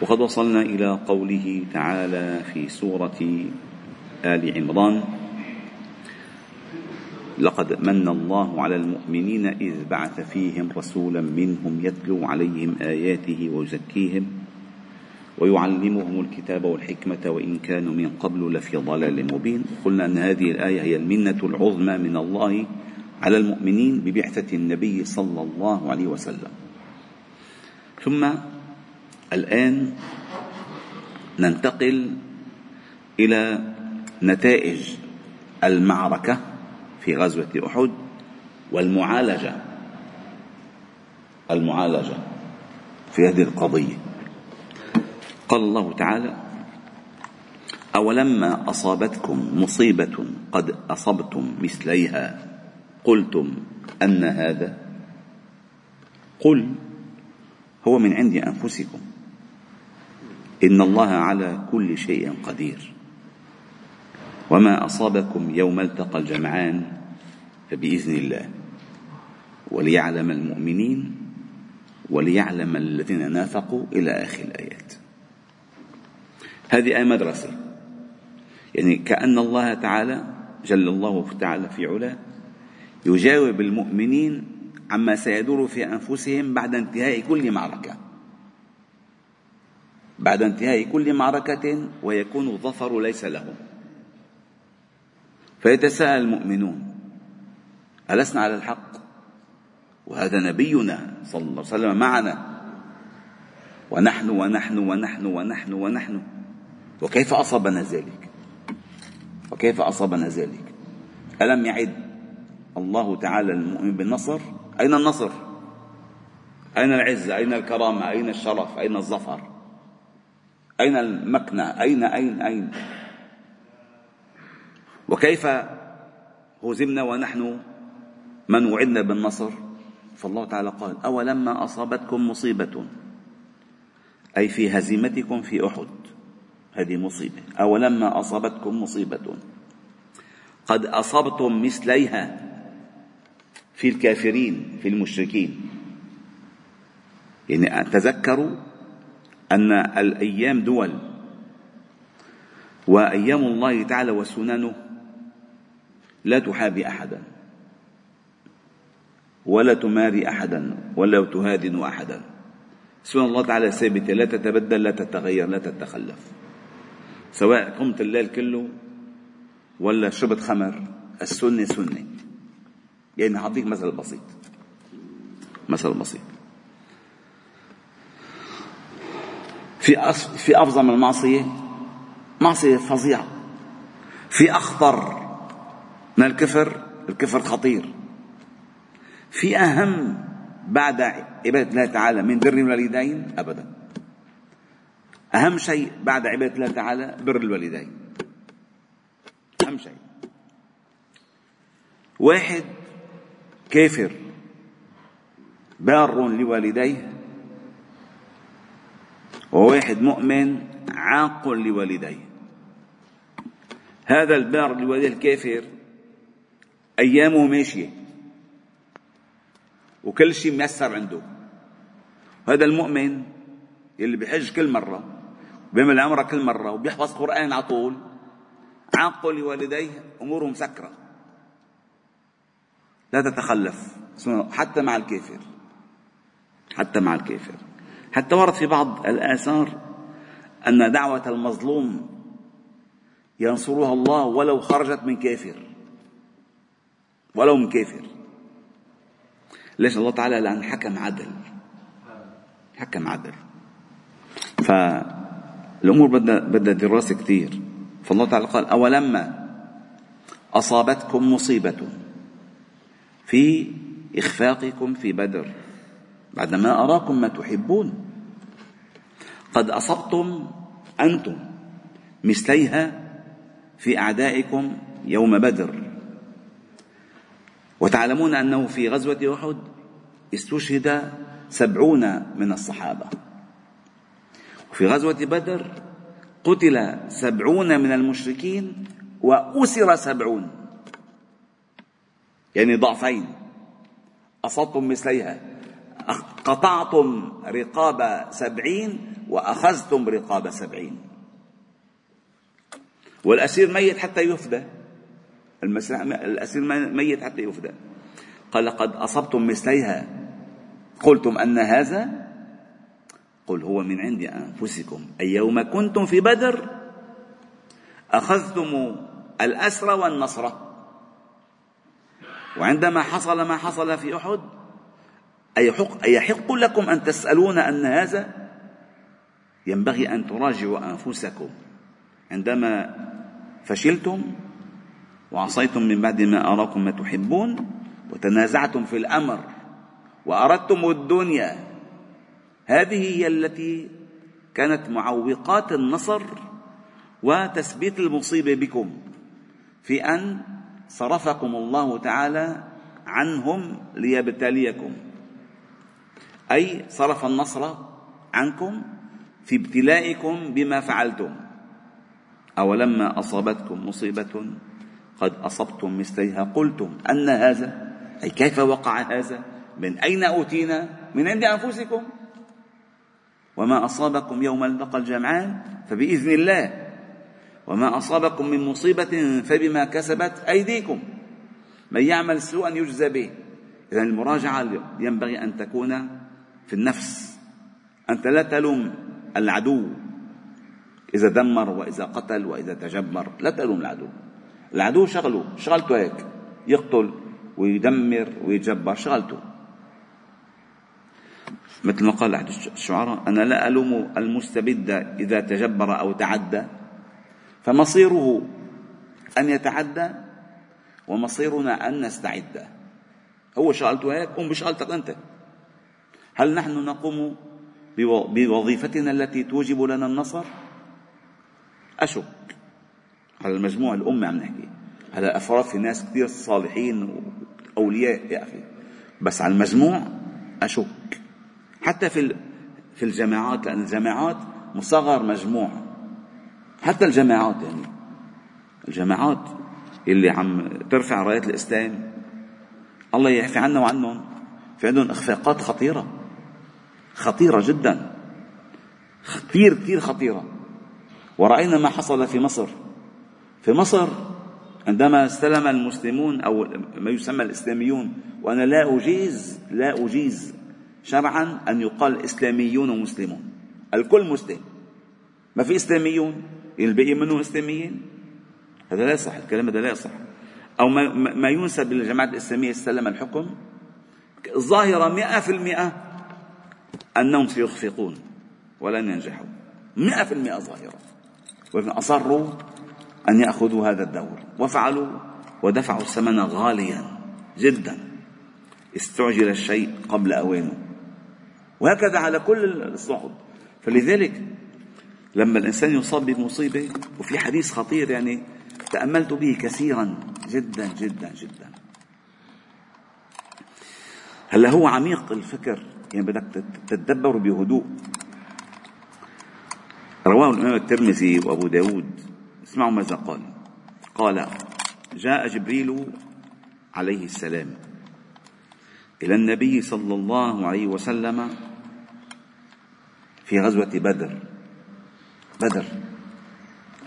وقد وصلنا إلى قوله تعالى في سورة آل عمران لقد من الله على المؤمنين إذ بعث فيهم رسولا منهم يتلو عليهم آياته ويزكيهم ويعلمهم الكتاب والحكمة وإن كانوا من قبل لفي ضلال مبين. قلنا أن هذه الآية هي المنة العظمى من الله على المؤمنين ببعثة النبي صلى الله عليه وسلم. ثم الآن ننتقل إلى نتائج المعركة في غزوة أحد والمعالجة المعالجة في هذه القضية. قال الله تعالى أولما أصابتكم مصيبة قد أصبتم مثليها قلتم أن هذا قل هو من عند أنفسكم. إن الله على كل شيء قدير. وما أصابكم يوم التقى الجمعان فبإذن الله. وليعلم المؤمنين وليعلم الذين نافقوا إلى آخر الآيات. هذه آية مدرسة. يعني كأن الله تعالى جل الله تعالى في علاه يجاوب المؤمنين عما سيدور في أنفسهم بعد انتهاء كل معركة. بعد انتهاء كل معركة ويكون الظفر ليس لهم. فيتساءل المؤمنون ألسنا على الحق؟ وهذا نبينا صلى الله عليه وسلم معنا. ونحن ونحن ونحن ونحن ونحن. وكيف أصابنا ذلك؟ وكيف أصابنا ذلك؟ ألم يعد الله تعالى المؤمن بالنصر؟ أين النصر؟ أين العزة أين الكرامة؟ أين الشرف؟ أين الظفر؟ أين المكنة؟ أين أين أين؟ وكيف هزمنا ونحن من وعدنا بالنصر؟ فالله تعالى قال أولما أصابتكم مصيبة؟ أي في هزيمتكم في أحد. هذه مصيبة. أولما أصابتكم مصيبة؟ قد أصبتم مثليها في الكافرين في المشركين. يعني تذكروا أن الأيام دول وأيام الله تعالى وسننه لا تحابي أحدا ولا تماري أحدا ولا تهادن أحدا. سنن الله تعالى ثابتة لا تتبدل لا تتغير لا تتخلف. سواء قمت الليل كله ولا شربت خمر السنة سنة. يعني هعطيك مثل بسيط مثل بسيط. في في افظع من المعصية معصية فظيعة. في أخطر من الكفر الكفر خطير. في أهم بعد عبادة الله تعالى من بر الوالدين ابدا. أهم شيء بعد عبادة الله تعالى بر الوالدين. أهم شيء. واحد كافر بار لوالديه وواحد مؤمن عاق لوالديه. هذا البار لوالديه الكافر أيامه ماشية. وكل شيء ميسر عنده. هذا المؤمن اللي بيحج كل مرة بيعمل عمرة كل مرة وبيحفظ قرآن على طول عاق لوالديه أموره مسكرة. لا تتخلف. حتى مع الكافر. حتى مع الكافر. حتى ورد في بعض الآثار أن دعوة المظلوم ينصرها الله ولو خرجت من كافر. ولو من كافر. ليش الله تعالى لأن حكم عدل. حكم عدل. فالأمور بدها بدها دراسة كثير فالله تعالى قال أولما أصابتكم مصيبة في إخفاقكم في بدر؟ بعدما أراكم ما تحبون. قد أصبتم أنتم مثليها في أعدائكم يوم بدر. وتعلمون أنه في غزوة أحد استشهد سبعون من الصحابة. وفي غزوة بدر قتل سبعون من المشركين وأسر سبعون. يعني ضعفين. أصبتم مثليها. قطعتم رقاب سبعين وأخذتم رقاب سبعين. والأسير ميت حتى يفدى. الأسير ميت حتى يفدى. قال قد أصبتم مثليها. قلتم أن هذا؟ قل هو من عند أنفسكم. أي يوم كنتم في بدر. أخذتم الأسر والنصر. وعندما حصل ما حصل في أحد أيحق, أيحق لكم أن تسألون أن هذا؟ ينبغي أن تراجعوا أنفسكم. عندما فشلتم وعصيتم من بعد ما أراكم ما تحبون وتنازعتم في الأمر وأردتم الدنيا هذه هي التي كانت معوقات النصر وتثبيت المصيبة بكم في أن صرفكم الله تعالى عنهم ليبتليكم. أي صرف النصر عنكم في ابتلائكم بما فعلتم. أولما أصابتكم مصيبة قد أصبتم مثليها قلتم أن هذا أي كيف وقع هذا؟ من أين أوتينا؟ من عند أنفسكم. وما أصابكم يوم التقى الجمعان فبإذن الله. وما أصابكم من مصيبة فبما كسبت أيديكم. من يعمل سوءا يجزى به. إذا المراجعة ينبغي أن تكون في النفس. أنت لا تلوم. العدو. إذا دمر وإذا قتل وإذا تجبر لا تلوم العدو. العدو شغله شغلته هيك يقتل ويدمر ويجبر شغلته. مثل ما قال أحد الشعراء أنا لا ألوم المستبد إذا تجبر أو تعدى. فمصيره أن يتعدى ومصيرنا أن نستعد. هو شغلته هيك قم بشغلتك أنت. هل نحن نقوم بوظيفتنا التي توجب لنا النصر؟ أشك. على المجموع الأمة عم نحكي. على الأفراد في ناس كثير صالحين وأولياء يا أخي. بس على المجموع أشك. حتى في في الجماعات لأن الجماعات مصغر مجموع. حتى الجماعات يعني. الجماعات اللي عم ترفع رايات الإسلام الله يعفي عنا وعنهم. في عندهم إخفاقات خطيرة. خطيرة جدا. كثير كثير خطيرة. ورأينا ما حصل في مصر. في مصر عندما استلم المسلمون أو ما يسمى الإسلاميون وأنا لا أجيز لا أجيز شرعا أن يقال إسلاميون ومسلمون. الكل مسلم. ما في إسلاميون؟ الباقي منهم إسلاميين؟ هذا لا يصح الكلام هذا لا يصح. أو ما, ما ينسب للجماعة الإسلامية استلم الحكم؟ الظاهرة مئة في المئة أنهم سيخفقون ولن ينجحوا. مئة في المئة ظاهرة. ولكن أصروا أن يأخذوا هذا الدور. وفعلوا ودفعوا الثمن غاليا جدا. استعجل الشيء قبل أوانه. وهكذا على كل الصعود. فلذلك لما الإنسان يصاب بمصيبة وفي حديث خطير يعني تأملت به كثيرا جدا جدا جدا. هلا هو عميق الفكر؟ يعني بدك تتدبر بهدوء. رواه الإمام الترمذي وأبو داود. اسمعوا ماذا قال. قال جاء جبريل عليه السلام إلى النبي صلى الله عليه وسلم في غزوة بدر. بدر.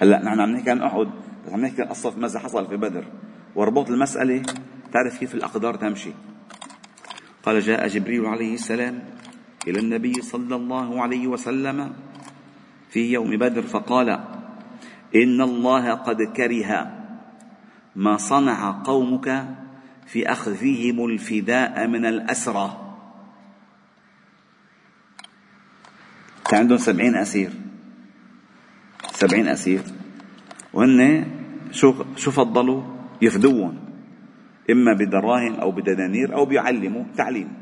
هلأ نحن عم نحكي عن أحد بس عم نحكي قصة ماذا حصل في بدر. واربط المسألة تعرف كيف الأقدار تمشي. قال جاء جبريل عليه السلام إلى النبي صلى الله عليه وسلم في يوم بدر فقال إن الله قد كره ما صنع قومك في أخذهم الفداء من الأسرى. كان عندهم سبعين أسير. سبعين أسير. وهن شو شو فضلوا؟ يفدوهم إما بدراهم أو بدنانير أو بيعلموا تعليم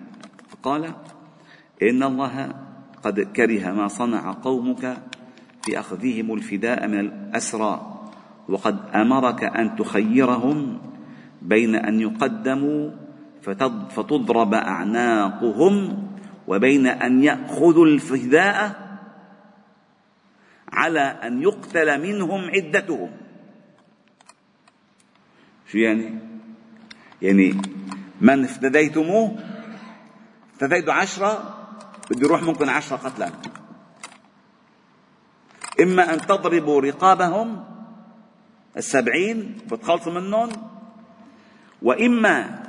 فقال إن الله قد كره ما صنع قومك في أخذهم الفداء من الأسرى وقد أمرك أن تخيرهم بين أن يقدموا فتضرب أعناقهم وبين أن يأخذوا الفداء على أن يقتل منهم عدتهم شو يعني؟ يعني من افتديتموه افتديتوا عشرة بده يروح ممكن عشرة قتلى إما أن تضربوا رقابهم السبعين بتخلصوا منهم وإما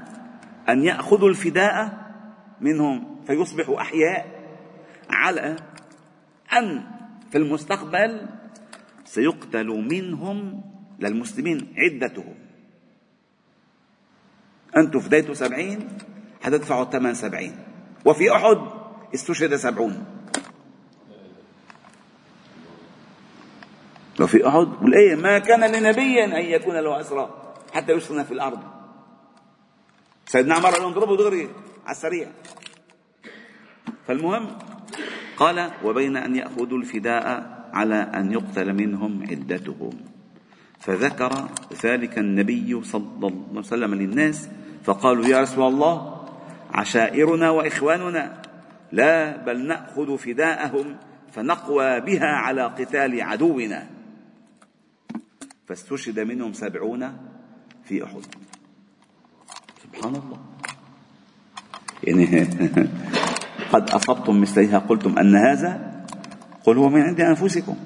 أن يأخذوا الفداء منهم فيصبحوا أحياء على أن في المستقبل سيقتل منهم للمسلمين عدتهم. أنتم فديتوا سبعين حتدفعوا الثمن سبعين. وفي أحد استشهد سبعون. وفي أحد والآية ما كان لنبي أن يكون له أسرى حتى يسكن في الأرض. سيدنا عمر قال اضربوا دغري على السريع. فالمهم قال وبين أن يأخذوا الفداء على أن يقتل منهم عدتهم. فذكر ذلك النبي صلى الله عليه وسلم للناس فقالوا يا رسول الله عشائرنا وإخواننا لا بل نأخذ فداءهم فنقوى بها على قتال عدونا. فاستشهد منهم سبعون في أحد. سبحان الله. يعني قد أصبتم مثليها قلتم أن هذا قل هو من عند أنفسكم.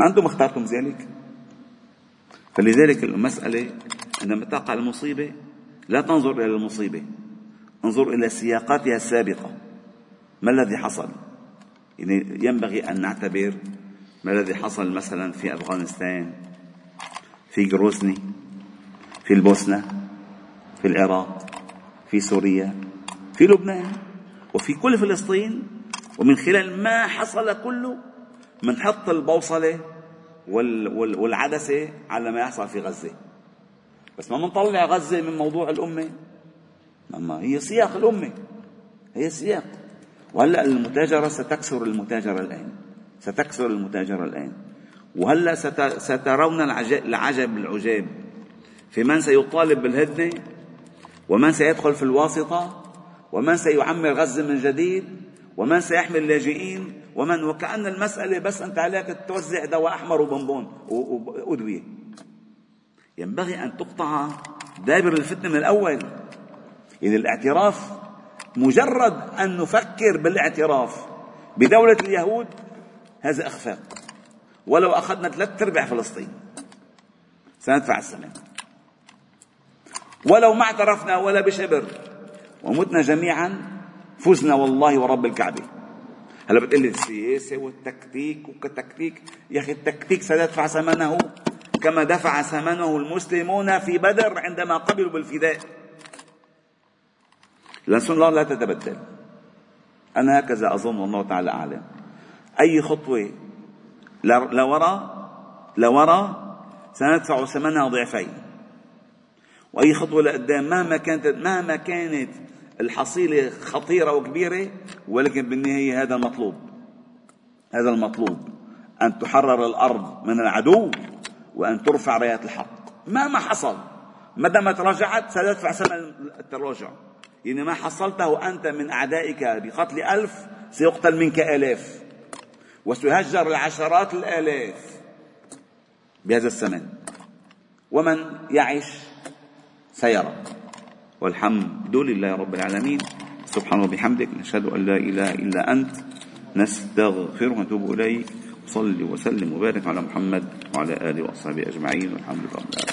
أنتم اخترتم ذلك. فلذلك المسألة عندما تقع المصيبة لا تنظر إلى المصيبة انظر إلى سياقاتها السابقة. ما الذي حصل؟ يعني ينبغي أن نعتبر ما الذي حصل مثلا في أفغانستان في جروزني في البوسنة في العراق في سوريا في لبنان وفي كل فلسطين. ومن خلال ما حصل كله منحط البوصلة والعدسة على ما يحصل في غزة. بس ما بنطلع غزة من موضوع الأمة. ما هي سياق الأمة. هي سياق. وهلأ المتاجرة ستكسر المتاجرة الآن. ستكسر المتاجرة الآن. وهلأ سترون العجب العجاب. في من سيطالب بالهدنة؟ ومن سيدخل في الواسطة؟ ومن سيعمر غزة من جديد؟ ومن سيحمل اللاجئين ومن وكأن المسألة بس أنت عليك توزع دواء أحمر وبنبون وأدوية. ينبغي أن تقطع دابر الفتنة من الأول. يعني الاعتراف مجرد أن نفكر بالاعتراف بدولة اليهود هذا إخفاق. ولو أخذنا ثلاث أرباع فلسطين سندفع الثمن ولو ما اعترفنا ولا بشبر ومتنا جميعا فزنا والله ورب الكعبة. هلا بتقول السياسة والتكتيك وكتكتيك. يا أخي التكتيك سيدفع ثمنه. كما دفع ثمنه المسلمون في بدر عندما قبلوا بالفداء. لأن سنة الله لا تتبدل. أنا هكذا أظن والله تعالى أعلم. أي خطوة لورا لورا سندفع ثمنها ضعفين. وأي خطوة لقدام مهما كانت مهما كانت الحصيلة خطيرة وكبيرة ولكن بالنهاية هذا المطلوب. هذا المطلوب. أن تحرر الأرض من العدو. وأن ترفع رايات الحق. مهما حصل ما دامت رجعت ستدفع ثمن التراجع. يعني ما حصلته أنت من أعدائك بقتل ألف سيقتل منك آلاف. وسيهجر العشرات الآلاف بهذا الثمن. ومن يعش سيرى. والحمد لله رب العالمين. سبحانه وبحمدك نشهد أن لا إله إلا أنت نستغفرك ونتوب إليك. صل وسلم وبارك على محمد وعلى آله وأصحابه أجمعين والحمد لله